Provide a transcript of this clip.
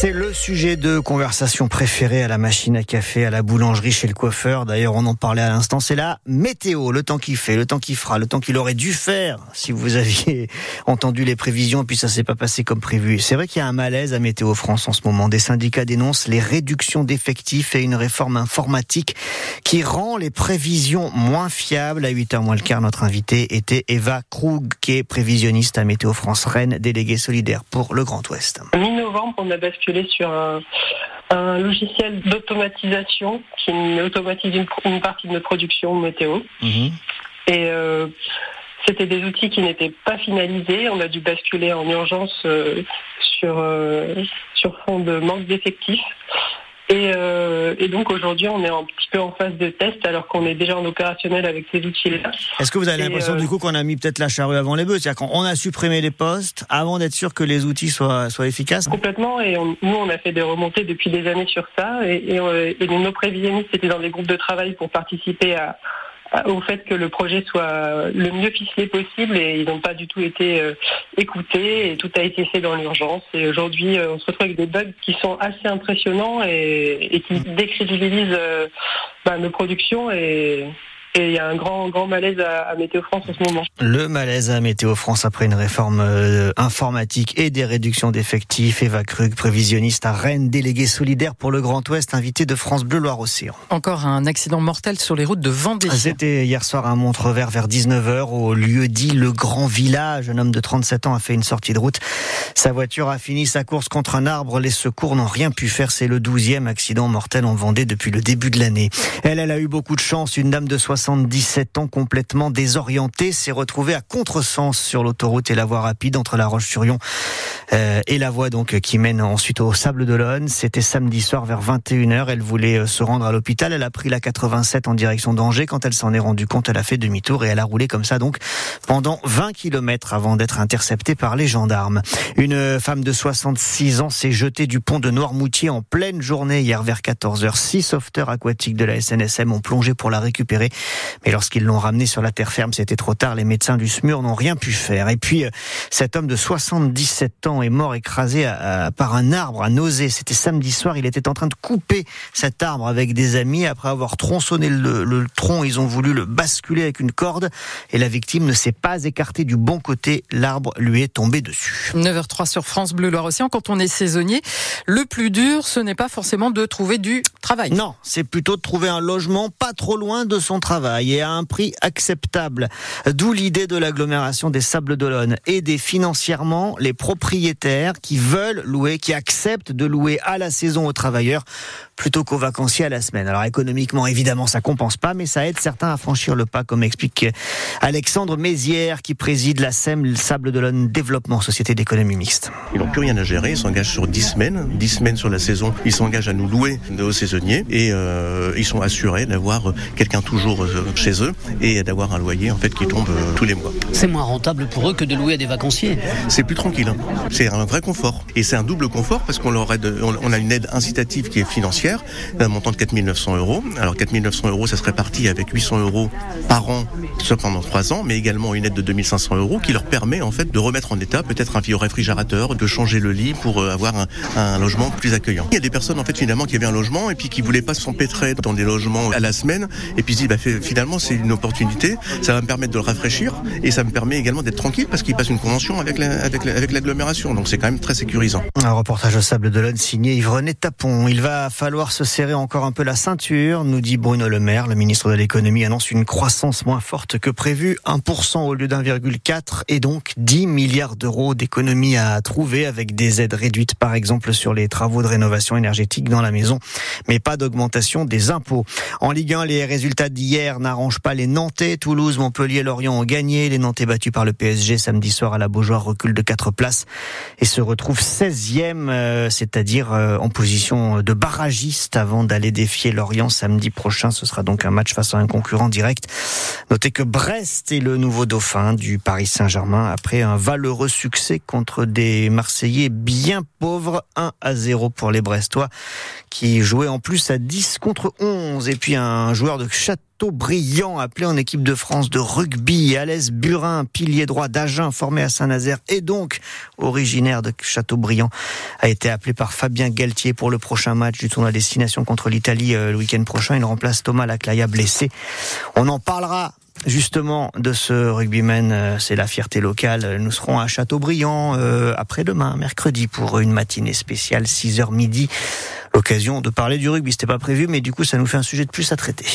C'est le sujet de conversation préféré à la machine à café, à la boulangerie, chez le coiffeur. D'ailleurs, on en parlait à l'instant. C'est la météo, le temps qu'il fait, le temps qu'il fera, le temps qu'il aurait dû faire si vous aviez entendu les prévisions et puis ça s'est pas passé comme prévu. C'est vrai qu'il y a un malaise à Météo France en ce moment. Des syndicats dénoncent les réductions d'effectifs et une réforme informatique qui rend les prévisions moins fiables. À 8h moins le quart, notre invité était Eva Krug, qui est prévisionniste à Météo France Rennes, déléguée solidaire pour le Grand Ouest. Mi-novembre, on a sur un, logiciel d'automatisation qui automatise une, partie de notre production météo. Mhm. Et euh, c'était des outils qui n'étaient pas finalisés. On a dû basculer en urgence euh, sur, euh, sur fond de manque d'effectifs. Euh, et, donc aujourd'hui, on est un petit peu en phase de test alors qu'on est déjà en opérationnel avec ces outils-là. Est-ce que vous avez l'impression du coup qu'on a mis peut-être la charrue avant les bœufs? C'est-à-dire qu'on a supprimé les postes avant d'être sûr que les outils soient, soient efficaces? Complètement. Et nous, on a fait des remontées depuis des années sur ça. Et, et, et nos prévisionnistes étaient dans des groupes de travail pour participer à, au fait que le projet soit le mieux ficelé possible et ils n'ont pas du tout été euh, écoutés et tout a été fait dans l'urgence. Et aujourd'hui, euh, on se retrouve avec des bugs qui sont assez impressionnants et, qui décrédibilisent euh, bah, nos productions et, et il y a un grand, grand malaise à, Météo France en ce moment. Le malaise à Météo France après une réforme euh, informatique et des réductions d'effectifs. Eva Krug, prévisionniste à Rennes, déléguée solidaire pour le Grand Ouest, invité de France Bleu Loire-Océan. Encore un accident mortel sur les routes de Vendée. C'était hier soir à Montrevers vers 19h au lieu dit Le Grand Village. Un homme de 37 ans a fait une sortie de route. Sa voiture a fini sa course contre un arbre. Les secours n'ont rien pu faire. C'est le 12e accident mortel en Vendée depuis le début de l'année. Elle, elle a eu beaucoup de chance. Une dame de 60 77 ans complètement désorienté s'est retrouvé à contresens sur l'autoroute et la voie rapide entre La Roche-sur-Yon euh, et la voie donc qui mène ensuite au Sable d'Olonne. C'était samedi soir vers 21h. Elle voulait euh, se rendre à l'hôpital. Elle a pris la 87 en direction d'Angers. Quand elle s'en est rendue compte, elle a fait demi-tour et elle a roulé comme ça donc pendant 20 km avant d'être interceptée par les gendarmes. Une femme de 66 ans s'est jetée du pont de Noirmoutier en pleine journée hier vers 14h. Six sauveteurs aquatiques de la SNSM ont plongé pour la récupérer. Mais lorsqu'ils l'ont ramenée sur la terre ferme, c'était trop tard. Les médecins du SMUR n'ont rien pu faire. Et puis, euh, cet homme de 77 ans est mort écrasé par un arbre à nausée. C'était samedi soir. Il était en train de couper cet arbre avec des amis. Après avoir tronçonné le, tronc, ils ont voulu le basculer avec une corde. Et la victime ne s'est pas écartée du bon côté. L'arbre lui est tombé dessus. 9h03 sur France Bleu Loire-Océan. Quand on est saisonnier, le plus dur, ce n'est pas forcément de trouver du travail. Non, c'est plutôt de trouver un logement pas trop loin de son travail et à un prix acceptable. D'où l'idée de l'agglomération des Sables d'Olonne. Aider financièrement les propriétaires qui veulent louer, qui acceptent de louer à la saison aux travailleurs plutôt qu'aux vacanciers à la semaine. Alors économiquement, évidemment, ça compense pas, mais ça aide certains à franchir le pas, comme explique Alexandre Mézières, qui préside la SEM, le Sable d'Olonne Développement, Société d'économie mixte. Ils n'ont plus rien à gérer, ils s'engagent sur 10 semaines, 10 semaines sur la saison, ils s'engagent à nous louer aux saisonniers et euh, ils sont assurés d'avoir quelqu'un toujours chez eux et d'avoir un loyer en fait qui tombe euh, tous les mois. C'est moins rentable pour eux que de louer à des vacanciers. C'est plus tranquille, hein. c'est un vrai confort et c'est un double confort parce qu'on leur aide, on a une aide incitative qui est financière, d'un montant de 4900 euros. Alors 4900 euros, ça se répartit avec 800 euros par an, pendant trois ans, mais également une aide de 2500 euros qui leur permet en fait de remettre en état peut-être un vieux réfrigérateur, de changer le lit pour euh, avoir un, logement plus accueillant. Il y a des personnes en fait finalement qui avaient un logement et puis qui voulaient pas s'empêtrer dans des logements à la semaine et puis se disent bah, finalement c'est une opportunité, ça va me permettre de le rafraîchir et ça me permet également d'être tranquille parce qu'il passe une convention avec avec l'agglomération. Donc c'est quand même très sécurisant. Un reportage au Sable de signé Yves-René Tapon. Il va falloir se serrer encore un peu la ceinture, nous dit Bruno Le Maire. Le ministre de l'économie annonce une croissance moins forte que prévu, 1% au lieu d'1,4 et donc 10 milliards d'euros d'économies à trouver avec des aides réduites par exemple sur les travaux de rénovation énergétique dans la maison, mais pas d'augmentation des impôts. En Ligue 1, les résultats d'hier n'arrangent pas les Nantais. Toulouse, Montpellier, Lorient ont gagné. Les Nantais battus par le PSG samedi soir à la Beaujoire reculent de 4 places et se retrouvent 16e, euh, c'est-à-dire euh, en position de barragiste avant d'aller défier Lorient samedi prochain. Ce sera donc un match face à un concurrent direct. Notez que Brest est le nouveau dauphin du Paris Saint-Germain après un valeureux succès contre des Marseillais bien pauvres. 1 à 0 pour les Brestois qui jouaient en plus à 10 contre 11. Et puis un joueur de Château Châteaubriand, appelé en équipe de France de rugby. Alès Burin, pilier droit d'Agen, formé à Saint-Nazaire et donc originaire de Châteaubriand, a été appelé par Fabien Galtier pour le prochain match du tournoi destination contre l'Italie euh, le week-end prochain. Il remplace Thomas Laclaya blessé. On en parlera justement de ce rugbyman, euh, c'est la fierté locale. Nous serons à Châteaubriand euh, après-demain, mercredi, pour une matinée spéciale, 6h midi. L'occasion de parler du rugby, c'était pas prévu, mais du coup, ça nous fait un sujet de plus à traiter.